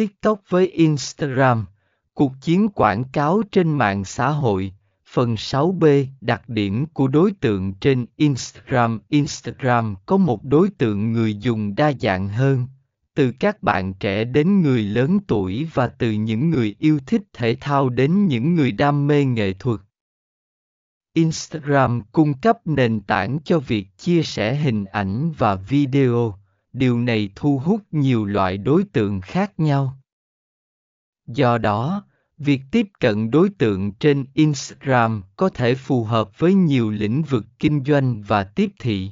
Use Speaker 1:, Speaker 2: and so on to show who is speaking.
Speaker 1: TikTok với Instagram, cuộc chiến quảng cáo trên mạng xã hội, phần 6b đặc điểm của đối tượng trên Instagram Instagram có một đối tượng người dùng đa dạng hơn, từ các bạn trẻ đến người lớn tuổi và từ những người yêu thích thể thao đến những người đam mê nghệ thuật. Instagram cung cấp nền tảng cho việc chia sẻ hình ảnh và video, điều này thu hút nhiều loại đối tượng khác nhau. Do đó, việc tiếp cận đối tượng trên Instagram có thể phù hợp với nhiều lĩnh vực kinh doanh và tiếp thị.